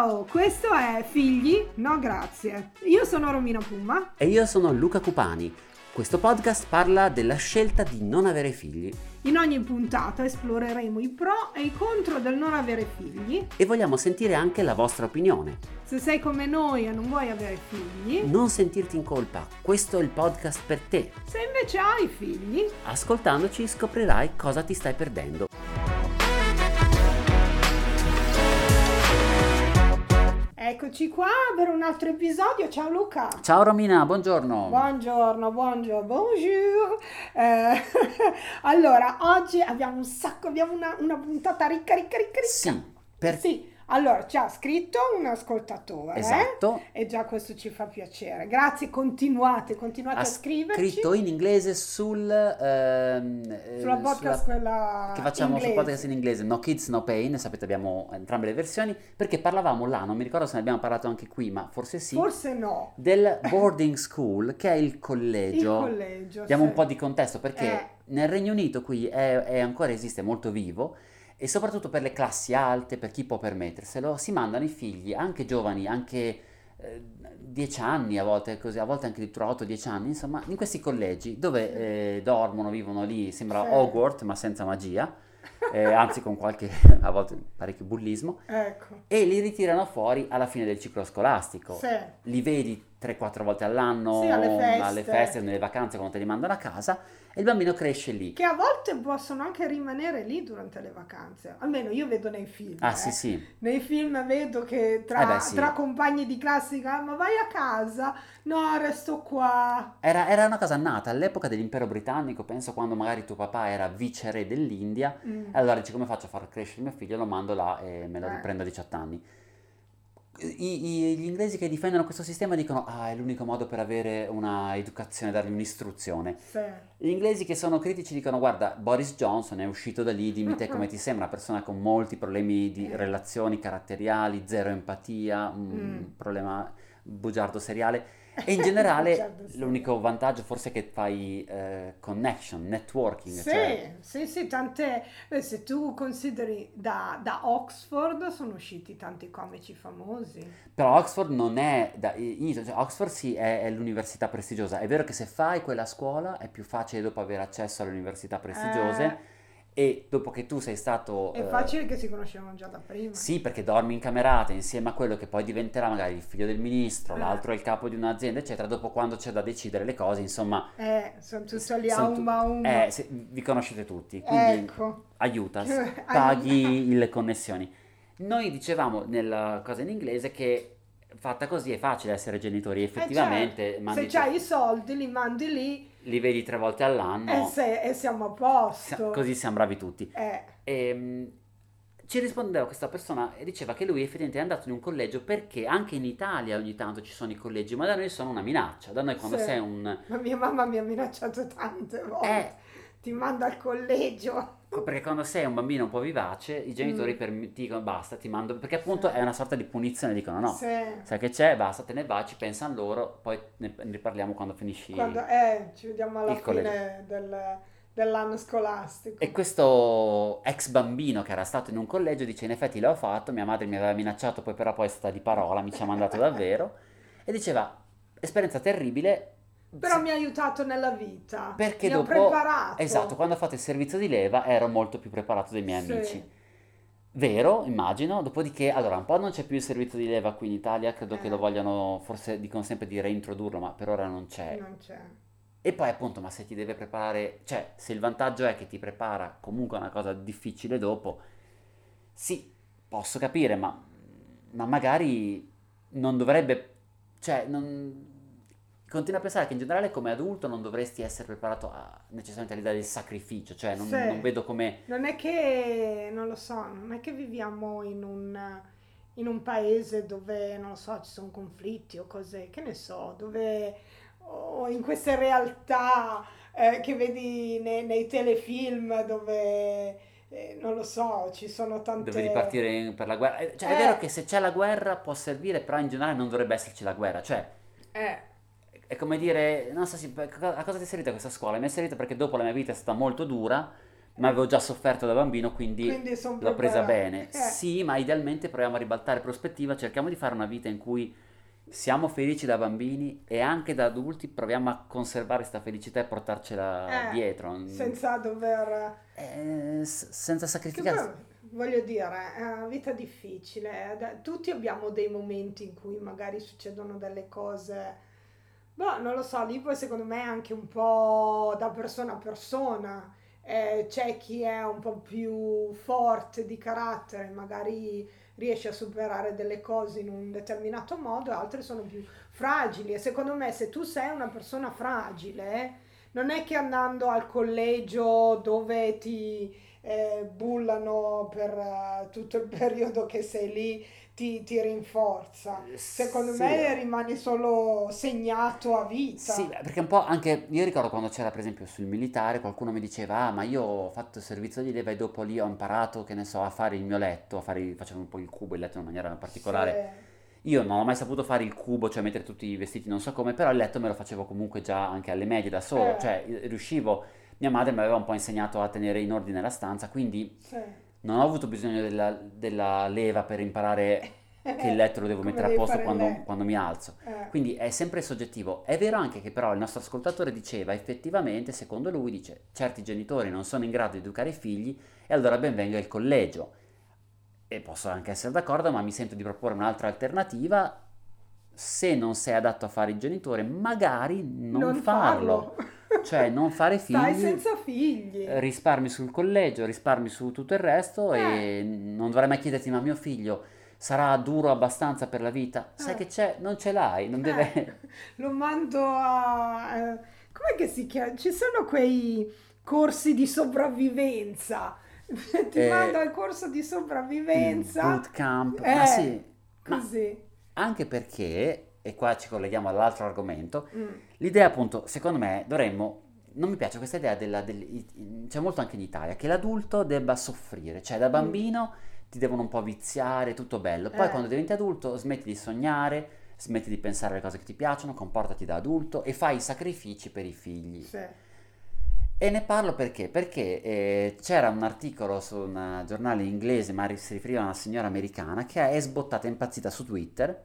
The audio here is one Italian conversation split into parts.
Ciao, questo è Figli? No, grazie. Io sono Romina Puma. E io sono Luca Cupani. Questo podcast parla della scelta di non avere figli. In ogni puntata esploreremo i pro e i contro del non avere figli. E vogliamo sentire anche la vostra opinione. Se sei come noi e non vuoi avere figli, Non sentirti in colpa, questo è il podcast per te. se invece hai figli, Ascoltandoci scoprirai cosa ti stai perdendo. Eccoci qua per un altro episodio. Ciao Luca. Ciao Romina, buongiorno. Buongiorno, buongiorno, bonjour. Eh, allora, oggi abbiamo un sacco, abbiamo una, una puntata ricca, ricca, ricca, ricca. Sì, per... Sì, allora ci ha scritto un ascoltatore. eh? Esatto. E già questo ci fa piacere. Grazie, continuate, continuate Ha a scriverci. scritto in inglese sul... ehm, eh, Sulla podcast quella che facciamo inglese. sul podcast in inglese, No Kids No Pain, sapete abbiamo entrambe le versioni, perché parlavamo là, non mi ricordo se ne abbiamo parlato anche qui, ma forse sì, Forse no. del boarding school, che è il Il collegio. collegio. Diamo sì. un po' di contesto perché Eh. nel Regno Unito qui è, è ancora esiste molto vivo e soprattutto per le classi alte, per chi può permetterselo, si mandano i figli, anche giovani, anche eh, 10 anni a volte, così, a volte anche addirittura 8-10 anni, insomma, in questi collegi dove eh, dormono, vivono lì, sembra Sì. Hogwarts ma senza magia, eh, anzi con qualche, a volte parecchio bullismo, Ecco. e li ritirano fuori alla fine del ciclo scolastico Sì. li vedi 3-4 volte all'anno Sì, alle feste. alle feste, nelle vacanze quando te li mandano a casa e il bambino cresce lì. Che a volte possono anche rimanere lì durante le vacanze. Almeno io vedo nei film. Ah eh. sì sì, Nei film vedo che tra, Eh beh, sì. tra compagni di classica, "Ah, ma vai a casa? No, resto qua. era, era una cosa nata all'epoca dell'impero britannico, penso quando magari tuo papà era viceré dell'India, Mm. e allora dici come faccio a far crescere mio figlio, lo mando là e me lo Eh. riprendo a 18 anni. I- i- gli inglesi che difendono questo sistema dicono ah è l'unico modo per avere una educazione, dargli un'istruzione. Sì. Gli inglesi che sono critici dicono guarda Boris Johnson è uscito da lì, dimmi te come ti sembra, una persona con molti problemi di relazioni caratteriali, zero empatia, un Mm. problema bugiardo seriale e in generale seriale. l'unico vantaggio forse è che fai eh, connection, networking, Sì, cioè sì, sì, tante. beh, se tu consideri da, da Oxford sono usciti tanti comici famosi. però Oxford non è, da, io- cioè, Oxford sì è, è l'università prestigiosa, è vero che se fai quella scuola è più facile dopo avere accesso alle università prestigiose e dopo che tu sei stato... Eh, È eh, facile che si conoscevano già da prima. Sì, perché dormi in camerate insieme a quello che poi diventerà magari il figlio del ministro, Eh. l'altro è il capo di un'azienda, eccetera. Dopo quando c'è da decidere le cose, insomma, Eh, sono tutti lì a umba a umba. eh, se- vi conoscete tutti, quindi Ecco. aiuta, paghi le connessioni. Noi dicevamo nella cosa in inglese che fatta così è facile essere genitori, Eh, effettivamente certo, mandi se c'hai i soldi li mandi lì li vedi tre volte all'anno, e, se- e siamo a posto. così siamo bravi tutti. Eh, Ehm, ci rispondeva questa persona e diceva che lui effettivamente è andato in un collegio perché anche in Italia ogni tanto ci sono i collegi, ma da noi sono una minaccia. Da noi quando Sì. sei un... ma mia mamma mi ha minacciato tante volte. Eh, Ti manda al collegio. Perché quando sei un bambino un po' vivace, i genitori Mm. per- ti dicono basta, ti mando... Perché appunto Sì. è una sorta di punizione, dicono no. Sì. Sai che c'è, basta, te ne vai, ci pensano loro, poi ne ne riparliamo quando finisci. Quando, eh, ci vediamo alla fine del- dell'anno scolastico. E questo ex bambino che era stato in un collegio dice in effetti l'ho fatto, mia madre mi aveva minacciato, poi però poi è stata di parola, mi ci ha mandato davvero. E diceva, esperienza terribile. Però sì, mi ha aiutato nella vita. Perché mi dopo- preparato. Esatto, quando ho fatto il servizio di leva ero molto più preparato dei miei Sì. amici. Vero, immagino. Dopodiché, allora, un po' non c'è più il servizio di leva qui in Italia, credo che Eh. lo vogliano, forse dicono sempre di reintrodurlo, ma per ora non c'è. Non c'è. E poi appunto, ma se ti deve preparare, cioè se il vantaggio è che ti prepara comunque una cosa difficile dopo, sì, posso capire, ma, ma magari non dovrebbe, cioè non... Continuo a pensare che in generale come adulto non dovresti essere preparato a, necessariamente all'idea del sacrificio, cioè non, Sì. non vedo come... Non è che, non lo so, non è che viviamo in un, in un paese dove, non lo so, ci sono conflitti o cose, che ne so, dove, o in queste realtà eh, che vedi nei, nei telefilm dove, eh, non lo so, ci sono tante... Dovevi partire per la guerra. Eh, Cioè, è Eh. vero che se c'è la guerra può servire, però in generale non dovrebbe esserci la guerra. Cioè, Eh, è come dire, non so, sì, a cosa ti è servita questa scuola? Mi è servita perché dopo la mia vita è stata molto dura, ma avevo già sofferto da bambino, quindi, Quindi l'ho presa bene. Eh. Sì, ma idealmente proviamo a ribaltare prospettiva, cerchiamo di fare una vita in cui siamo felici da bambini e anche da adulti proviamo a conservare questa felicità e portarcela Eh, dietro. Senza dover... Eh, senza sacrificare. voglio dire, è una vita difficile. Tutti abbiamo dei momenti in cui magari succedono delle cose. Boh, non lo so, lì poi secondo me è anche un po' da persona a persona. Eh, c'è chi è un po' più forte di carattere, magari riesce a superare delle cose in un determinato modo, altri sono più fragili. E secondo me, se tu sei una persona fragile, non è che andando al collegio dove ti eh, bullano per eh, tutto il periodo che sei lì ti, ti rinforza. Secondo Sì. me rimani solo segnato a vita. Sì, perché un po' anche io ricordo quando c'era per esempio sul militare qualcuno mi diceva ah ma io ho fatto il servizio di leva e dopo lì ho imparato che ne so a fare il mio letto, a fare, facevo un po' il cubo, il letto in maniera particolare. Io non ho mai saputo fare il cubo, cioè mettere tutti i vestiti non so come, però il letto me lo facevo comunque già anche alle medie da solo, Eh. cioè eh, riuscivo, mia madre mi aveva un po' insegnato a tenere in ordine la stanza, quindi Sì. Non ho avuto bisogno della, della leva per imparare che il letto lo devo Come mettere a posto quando, quando mi alzo. Eh. Quindi è sempre soggettivo. È vero anche che però il nostro ascoltatore diceva effettivamente, secondo lui, dice, certi genitori non sono in grado di educare i figli e allora ben venga il collegio. E posso anche essere d'accordo, ma mi sento di proporre un'altra alternativa. Se non sei adatto a fare il genitore, magari non, farlo. Cioè non fare Stai figli, senza figli. eh, risparmi sul collegio, risparmi su tutto il resto e non dovrai mai chiederti, ma mio figlio sarà duro abbastanza per la vita? Sai Eh. che c'è, non ce l'hai, non deve... Eh, lo mando a... eh, com'è che si chiama? Ci sono quei corsi di sopravvivenza. Ti Eh, mando al corso di sopravvivenza. bootcamp, Eh, ma sì, ma Così. anche perché, e qua ci colleghiamo all'altro argomento, Mm. l'idea appunto, secondo me, dovremmo, non mi piace questa idea della, del- c'è molto anche in Italia, che l'adulto debba soffrire, cioè da Mm. bambino ti devono un po' viziare, tutto bello, poi Eh. quando diventi adulto smetti di sognare, smetti di pensare alle cose che ti piacciono, comportati da adulto e fai i sacrifici per i figli. Sì. E ne parlo perché? Perché eh, c'era un articolo su un giornale inglese, ma si riferiva a una signora americana che è sbottata impazzita su Twitter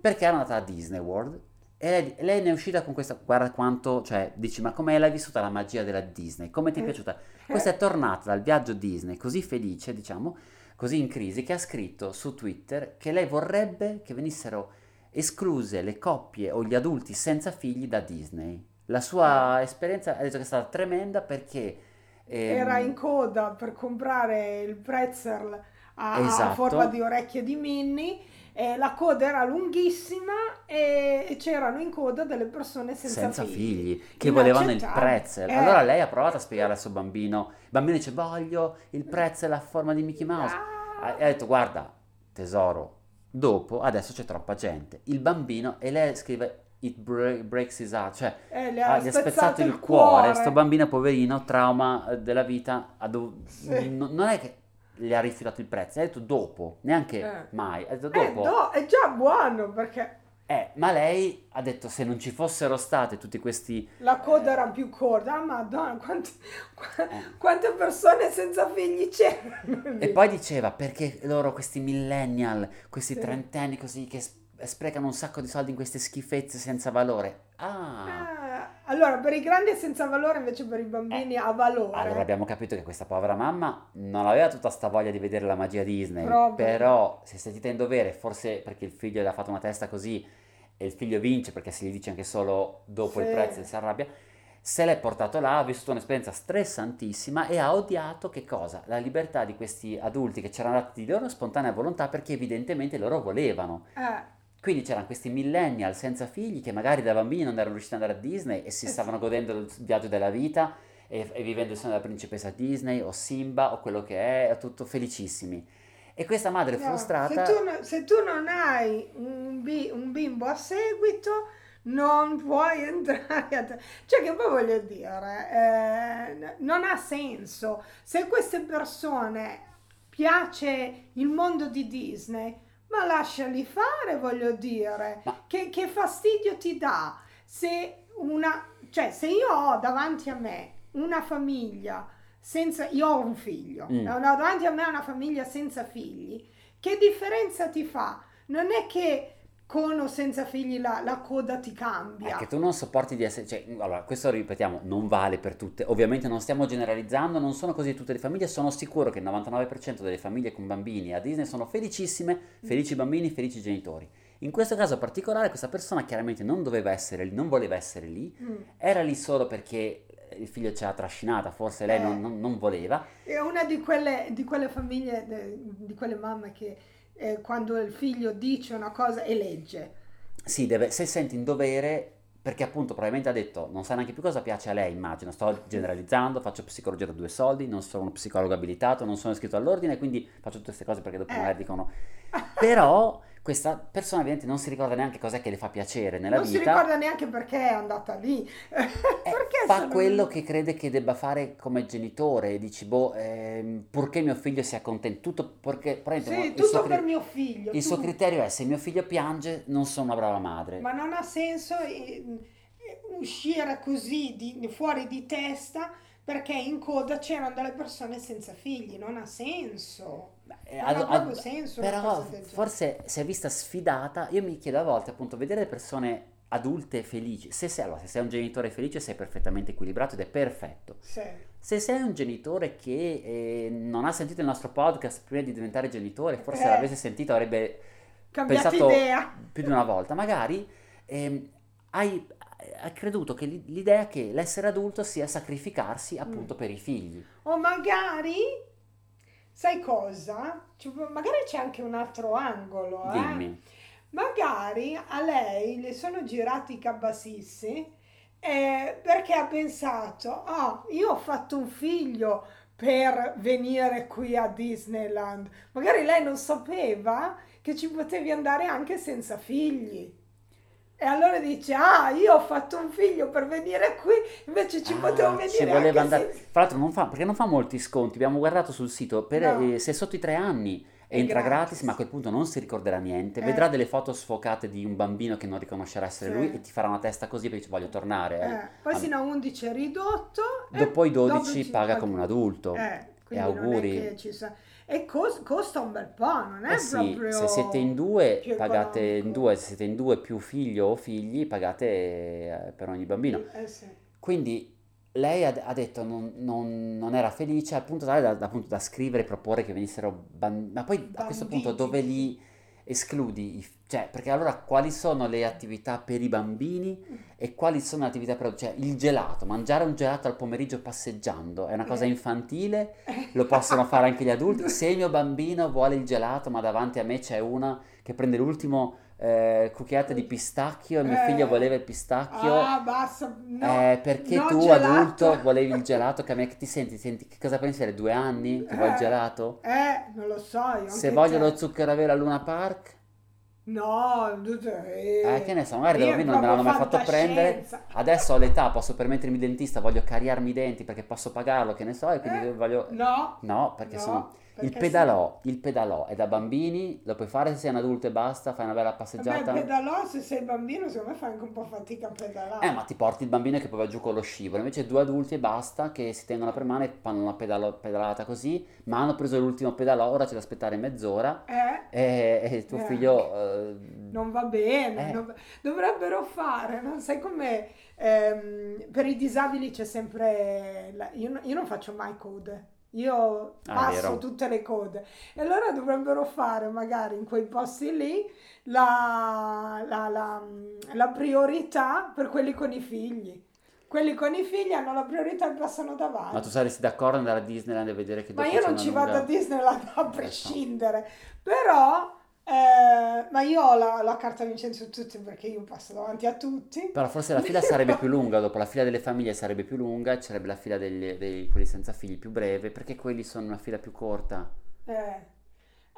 perché era andata a Disney World e lei, lei ne è uscita con questa, guarda quanto, cioè, dici, ma come l'hai vissuta la magia della Disney? Come ti è piaciuta? Questa è tornata dal viaggio Disney così felice, diciamo, così in crisi, che ha scritto su Twitter che lei vorrebbe che venissero escluse le coppie o gli adulti senza figli da Disney. La sua esperienza ha detto che è stata tremenda perché ehm, Era in coda per comprare il pretzel a, a Esatto. forma di orecchie di Minnie. E la coda era lunghissima e, e c'erano in coda delle persone senza, senza figli. figli, che volevano il pretzel. Eh. Allora lei ha provato a spiegare al suo bambino. Il bambino dice: Voglio il pretzel a forma di Mickey Mouse. Ah, Ha ha detto: Guarda, tesoro, dopo adesso c'è troppa gente. Il bambino, e lei scrive: It bre- breaks his heart, cioè eh, le ah, ha gli ha spezzato il il cuore. Sto bambino, poverino, trauma eh, della vita. dov- Sì. non è che gli ha rifiutato il prezzo, ha detto dopo, neanche Eh. mai. Ha detto Eh, dopo. no, è già buono perché Eh, ma lei ha detto se non ci fossero state tutti questi... la coda era più corta. Ah, madonna, quante, qua- Eh. quante persone senza figli c'erano. E poi diceva perché loro, questi millennial, questi Sì. trentenni così che sprecano un sacco di soldi in queste schifezze senza valore. Ah, Ah, allora, per i grandi è senza valore, invece per i bambini ha valore. Eh. allora abbiamo capito che questa povera mamma non aveva tutta sta voglia di vedere la magia Disney, Proprio. però si è sentita in dovere, forse perché il figlio le ha fatto una testa così e il figlio vince perché se gli dice anche solo dopo il Sì. prezzo si arrabbia, se l'è portato là, ha vissuto un'esperienza stressantissima e ha odiato che cosa? La libertà di questi adulti che c'erano andati di loro spontanea volontà perché evidentemente loro volevano. Eh, Quindi c'erano questi millennial senza figli che magari da bambini non erano riusciti ad andare a Disney e si Eh stavano godendo il viaggio della vita e, e vivendo il sogno della principessa Disney o Simba o quello che è, tutto felicissimi. E questa madre no, frustrata... Se tu, no- se tu non hai un, bi- un bimbo a seguito, non puoi entrare a... te- Cioè che poi voglio dire, eh, non ha senso. Se queste persone piace il mondo di Disney, ma lasciali fare, voglio dire. Ma- Che, che fastidio ti dà se una... Cioè, se io ho davanti a me una famiglia senza... Io ho un figlio, Mm. davanti a me una famiglia senza figli. Che differenza ti fa? Non è che con o senza figli la, la coda ti È cambia. che tu non sopporti di essere, cioè, allora, questo ripetiamo, non vale per tutte, ovviamente non stiamo generalizzando, non sono così tutte le famiglie, sono sicuro che il 99% delle famiglie con bambini a Disney sono felicissime, felici bambini, felici genitori. In questo caso particolare questa persona chiaramente non doveva essere lì, non voleva essere lì, Mm. era lì solo perché il figlio ce l'ha trascinata, forse lei Eh. non, non- voleva, È una di quelle, di quelle famiglie, di quelle mamme che eh, quando il figlio dice una cosa e legge. Sì, deve, se senti in dovere, perché appunto probabilmente ha detto non sa neanche più cosa piace a lei, immagino, sto generalizzando, faccio psicologia da due soldi, non sono uno psicologo abilitato, non sono iscritto all'ordine, quindi faccio tutte queste cose perché dopo Eh. magari dicono... Però questa persona ovviamente non si ricorda neanche cos'è che le fa piacere nella non si vita ricorda neanche perché è andata lì. eh, perché fa quello che crede che debba fare come genitore e dici, boh, ehm, purché mio figlio sia contento, tutto perché... Sì, suo tutto cri- per mio figlio. il suo tu- criterio è se mio figlio piange non sono una brava madre. Ma non ha senso eh, eh, uscire così di- fuori di testa perché in coda c'erano delle persone senza figli. Non ha senso. Eh, Non ad- ha ad- proprio senso una però forse si è vista sfidata. Io mi chiedo a volte, appunto, vedere le persone adulte felici. Se sei, allora, se sei un genitore felice, sei perfettamente equilibrato ed è perfetto. Sì. Se sei un genitore che eh, non ha sentito il nostro podcast prima di diventare genitore, forse Eh. l'avesse sentito, avrebbe Cambiato pensato idea. più di una volta. Magari ehm, hai, hai creduto che l'i- l'idea che l'essere adulto sia sacrificarsi appunto Mm. per i figli. O magari, sai cosa? Magari c'è anche un altro angolo. eh. Dimmi. Magari a lei le sono girati i cabassissi eh, perché ha pensato, ah, io ho fatto un figlio per venire qui a Disneyland. Magari lei non sapeva che ci potevi andare anche senza figli. E allora dice, ah, io ho fatto un figlio per venire qui, invece ci Ah, potevo venire ci voleva andare. senza... Fra l'altro non fa, perché non fa molti sconti, abbiamo guardato sul sito, per, No. eh, se è sotto i tre anni entra gratis. gratis. ma a quel punto non si ricorderà niente, Eh. vedrà delle foto sfocate di un bambino che non riconoscerà essere Sì. lui e ti farà una testa così perché dice voglio tornare. eh. Eh, poi Ah, sino a 11 è ridotto. Dopo i 12 dopo ci- paga come un adulto. Eh, quindi auguri. Ci sa- E cos- costa un bel po', non è Eh sì, proprio... se siete in due, pagate in due, se siete in due più figlio o figli, pagate eh, per ogni bambino. Eh sì. Quindi lei ha, detto non, non- non era felice al punto da, da- appunto da scrivere e proporre che venissero bambini. Ma poi a questo punto dove li escludi? i- Cioè, perché allora quali sono le attività per i bambini e quali sono le attività per... Cioè, il gelato, mangiare un gelato al pomeriggio passeggiando è una cosa Eh. infantile? Lo possono fare anche gli adulti? Se il mio bambino vuole il gelato ma davanti a me c'è una che prende l'ultimo eh, cucchiaio di pistacchio e mio Eh. figlio voleva il pistacchio... Ah, basta. No, Eh, perché no tu gelato. adulto volevi il gelato che a me che ti senti, senti che cosa pensi? Avere due anni che vuoi il Eh. gelato? Eh, non lo so. Se voglio lo zucchero a velo a Luna Park, No, eh, eh, che ne so, magari da bambino non me l'hanno mai fatto prendere. Adesso ho l'età, posso permettermi il dentista, voglio cariarmi i denti perché posso pagarlo, che ne so, e quindi Eh, voglio... No, No, perché no, sono... Il pedalò, il pedalò è da bambini, lo puoi fare se sei un adulto e basta, fai una bella se- passeggiata. Vabbè, pedalò, se sei bambino, secondo me fai anche un po' fatica a pedalare. Eh, ma ti porti il bambino che poi va giù con lo scivolo, invece due adulti e basta che si tengono per mano e fanno una pedalo- pedalata così, ma hanno preso l'ultimo pedalò, ora c'è da aspettare mezz'ora. Eh, e, e tuo Eh, figlio... eh, non va bene, Eh. non dovrebbero fare, non sai come per i disabili c'è sempre, la- io, io non faccio mai code, io Ah, passo vero. tutte le code e allora dovrebbero fare magari in quei posti lì la, la- la- la priorità per quelli con i figli. Quelli con i figli hanno la priorità e passano davanti. Ma tu saresti d'accordo ad andare a Disneyland e vedere che Ma io non ci lunga- vado a Disneyland a prescindere, però, eh, ma io ho la, la carta vincente su tutti perché io passo davanti a tutti. Però forse la fila sarebbe più lunga, dopo la fila delle famiglie sarebbe più lunga ci sarebbe la fila degli, dei quelli senza figli più breve, perché quelli sono una fila più corta. Eh,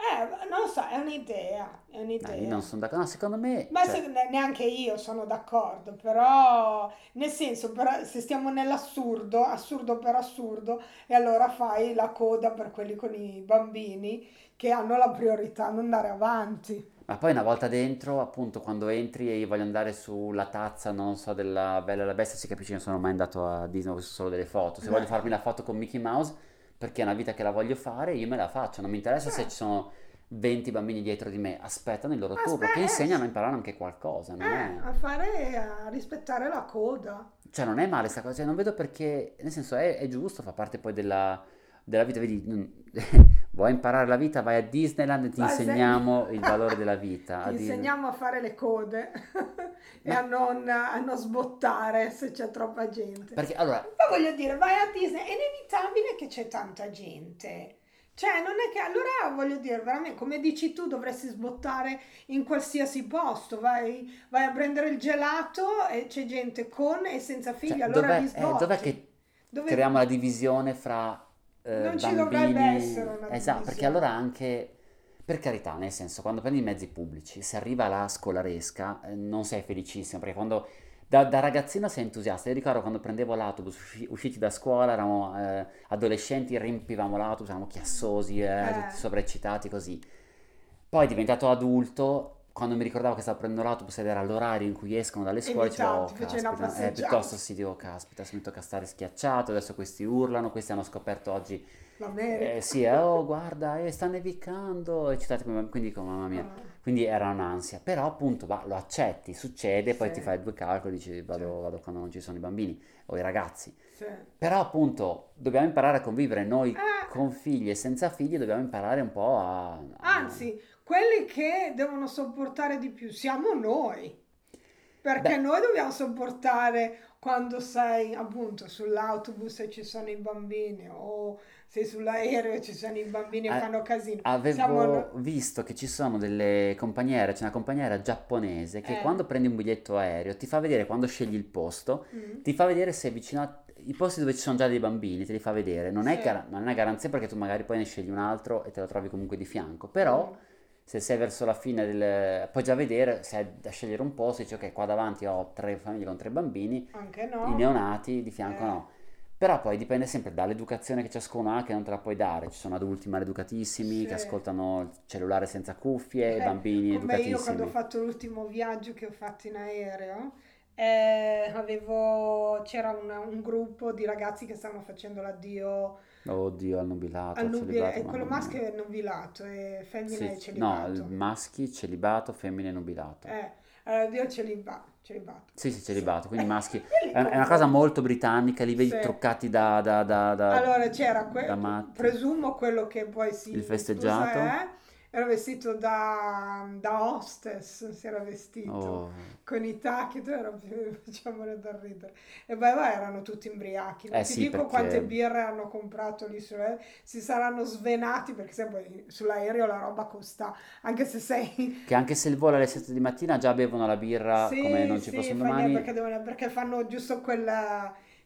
Eh, non lo so, è un'idea, è No, un'idea. io non sono d'accordo. No, secondo me, Ma cioè, se- ne- neanche io sono d'accordo, però nel senso, per- se stiamo nell'assurdo, assurdo per assurdo, e allora fai la coda per quelli con i bambini che hanno la priorità ad andare avanti. Ma poi una volta dentro, appunto, quando entri e io voglio andare sulla tazza, non so, della Bella e la Bestia, si capisce che non sono mai andato a Disney, ho visto solo delle foto. Se Beh. voglio farmi la foto con Mickey Mouse, perché è una vita che la voglio fare, io me la faccio. Non mi interessa se Eh. ci sono 20 bambini dietro di me, aspettano il loro turno, Aspetta, che eh, insegnano a imparare anche qualcosa, non Eh, è... a fare, a rispettare la coda. Cioè, non è male sta cosa, cioè, non vedo perché, nel senso, è, è giusto, fa parte poi della, della vita, vedi, vuoi imparare la vita, vai a Disneyland e ti Vai, se- insegniamo il valore della vita. Ti insegniamo a fare le code e Ma- a non, a non sbottare se c'è troppa gente. Perché, allora, Ma voglio dire, vai a Disney, è inevitabile che c'è tanta gente. Cioè, non è che allora voglio dire, veramente, come dici tu, dovresti sbottare in qualsiasi posto. Vai, vai a prendere il gelato e c'è gente con e senza figli, cioè, allora dov'è, eh, dov'è che Dove- creiamo la divisione fra eh, Non ci bambini? dovrebbe essere una Esatto, perché allora anche, per carità, nel senso, quando prendi i mezzi pubblici, se arriva la scolaresca, eh, non sei felicissimo, perché quando da, da ragazzino sei entusiasta. Io ricordo quando prendevo l'autobus, usci- usciti da scuola, eravamo eh, adolescenti, riempivamo l'autobus, eravamo chiassosi, eh, Eh. tutti sovraeccitati, così. Poi diventato adulto, quando mi ricordavo che stavo prendendo l'autobus ed era l'orario in cui escono dalle scuole, dicevo, oh, caspita, eh, piuttosto si dico, caspita, se mi tocca stare schiacciato, adesso questi urlano, questi hanno scoperto oggi, l'America. eh, sì, eh, oh guarda, eh, sta nevicando, eccitati quindi dico, mamma mia, Ah. quindi era un'ansia, però appunto va, lo accetti, succede, poi Sì. ti fai due calcoli, dici vado, Sì. vado quando non ci sono i bambini o i ragazzi, Sì. però appunto dobbiamo imparare a convivere noi Eh. con figli e senza figli, dobbiamo imparare un po' a... a- Anzi, quelli che devono sopportare di più siamo noi. Perché Beh. noi dobbiamo sopportare quando sei appunto sull'autobus e ci sono i bambini o sei sull'aereo e ci sono i bambini e Eh, fanno casino. Avevo Siamo visto che ci sono delle compagniere, c'è una compagniera giapponese che Eh. quando prendi un biglietto aereo ti fa vedere quando scegli il posto, Mm. ti fa vedere se è vicino a i posti dove ci sono già dei bambini, te li fa vedere. Non è, Sì. gar- non è garanzia perché tu magari poi ne scegli un altro e te lo trovi comunque di fianco, però se sei verso la fine del... puoi già vedere, se hai da scegliere un posto, dici ok, qua davanti ho tre famiglie con tre bambini, Anche i no. neonati di fianco Eh. no. Però poi dipende sempre dall'educazione che ciascuno ha, che non te la puoi dare. Ci sono adulti maleducatissimi che Sì. ascoltano il cellulare senza cuffie, Eh, bambini Come io educatissimi. quando ho fatto l'ultimo viaggio che ho fatto in aereo, eh, avevo, c'era una- un gruppo di ragazzi che stavano facendo l'addio Oddio, al nubilato, al al nubi- celibato, e quello mamma maschio è nubilato e femmina Sì, è no, celibato. il maschi, celibato, femmine, nubilato. Eh, addio celiba- celibato. Sì, sì, celibato, quindi maschi. È, è una cosa molto britannica, li vedi Sì. truccati da, da, da, da- Allora c'era, que- da matti. presumo quello che poi si Il festeggiato? eh, era vestito da, da hostess, si era vestito. Oh, con i tacchi, tu era più, facciamole da ridere. E poi va, erano tutti imbriachi. Non Eh ti sì, dico perché- quante birre hanno comprato lì sull'aereo. Si saranno svenati perché poi sull'aereo la roba costa, anche se sei... Che anche se il volo alle 7 di mattina già bevono la birra Sì, come non ci sì, niente, domani. perché, devono- perché fanno giusto quel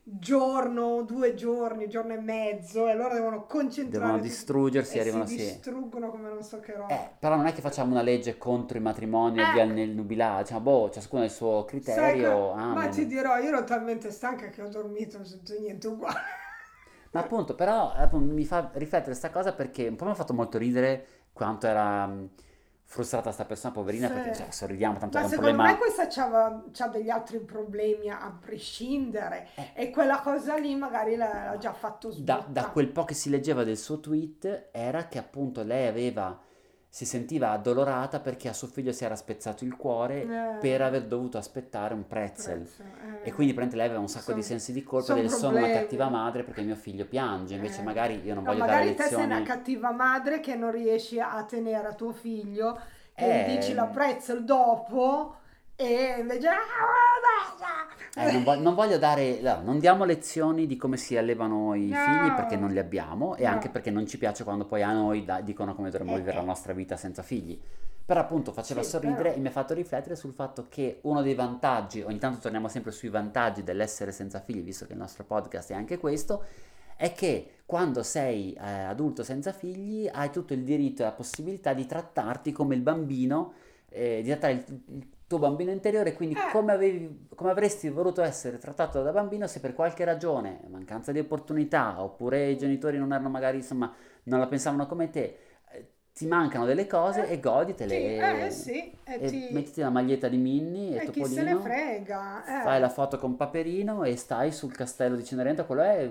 giorno, due giorni, giorno e mezzo, e allora devono concentrare Devono distruggersi, e arrivano si sì. distruggono come non so che roba. Eh, però non è che facciamo una legge contro i matrimoni Eh. nel nubilato, diciamo, boh, ciascuno ha il suo criterio. che- ma ti dirò, io ero talmente stanca che ho dormito, non sento niente uguale. Ma appunto, però appunto, mi fa riflettere sta cosa perché un po' mi ha fatto molto ridere quanto era frustrata sta persona, poverina, Sì. perché cioè, sorridiamo, tanto Ma è un secondo problema... me questa c'ha, c'ha degli altri problemi a, prescindere Eh. e quella cosa lì magari l'ha, l'ha già fatto da, sbottare. da quel po' che si leggeva del suo tweet era che appunto lei aveva, si sentiva addolorata perché a suo figlio si era spezzato il cuore Eh. per aver dovuto aspettare un pretzel. Prezzo, eh. E quindi praticamente lei aveva un sacco Son- di sensi di colpa del sono una cattiva madre perché mio figlio piange, invece Eh. magari io non No, voglio dare magari te sei lezioni. una cattiva madre che non riesci a tenere a tuo figlio e Eh. gli dici la pretzel dopo e invece... Eh, non, vo- non voglio dare, no, non diamo lezioni di come si allevano i No. figli perché non li abbiamo e No. anche perché non ci piace quando poi a noi da- dicono come dovremmo Eh, vivere la eh. nostra vita senza figli. Però appunto faceva Sì, sorridere però. e mi ha fatto riflettere sul fatto che uno dei vantaggi, ogni tanto torniamo sempre sui vantaggi dell'essere senza figli, visto che il nostro podcast è anche questo, è che quando sei eh, adulto senza figli hai tutto il diritto e la possibilità di trattarti come il bambino, eh, di trattare il tuo bambino interiore, quindi Eh. come, avevi- come avresti voluto essere trattato da bambino se per qualche ragione, mancanza di opportunità, oppure i genitori non erano magari, insomma, non la pensavano come te, eh, ti mancano delle cose Eh, e goditele. Sì, eh sì, e, e ti- mettiti la maglietta di Minnie e e chi se ne Topolino, frega. eh. fai la foto con Paperino e stai sul castello di Cenerentola, quello è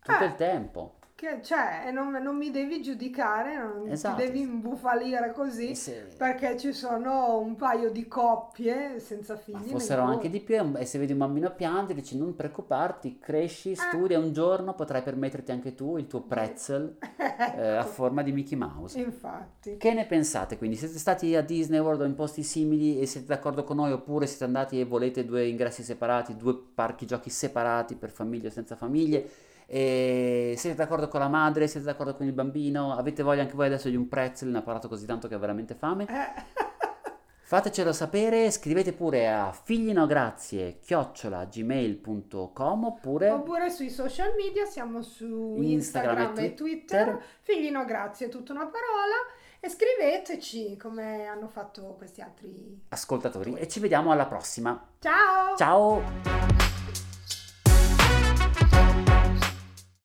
tutto Eh. il tempo. Che, cioè, non, non mi devi giudicare, non Esatto. ti devi imbufalire così, E se- perché ci sono un paio di coppie senza figli. Ma fossero anche di più, e se vedi un bambino piangere, dici non preoccuparti, cresci, studi, e un giorno potrai permetterti anche tu il tuo pretzel eh, a Ecco, forma di Mickey Mouse. Infatti. Che ne pensate quindi? Siete stati a Disney World o in posti simili e siete d'accordo con noi oppure siete andati e volete due ingressi separati, due parchi giochi separati per famiglie o senza famiglie? E siete d'accordo con la madre? Siete d'accordo con il bambino? Avete voglia anche voi adesso di un pretzel? Ne ha parlato così tanto che ho veramente fame. Eh. Fatecelo sapere, scrivete pure a figlinograzie gmail.com oppure Oppure sui social media, siamo su Instagram Instagram, e Twitter. Twitter. Figlino, grazie, è tutta una parola. E scriveteci come hanno fatto questi altri. ascoltatori e ci vediamo alla prossima. Ciao! Ciao!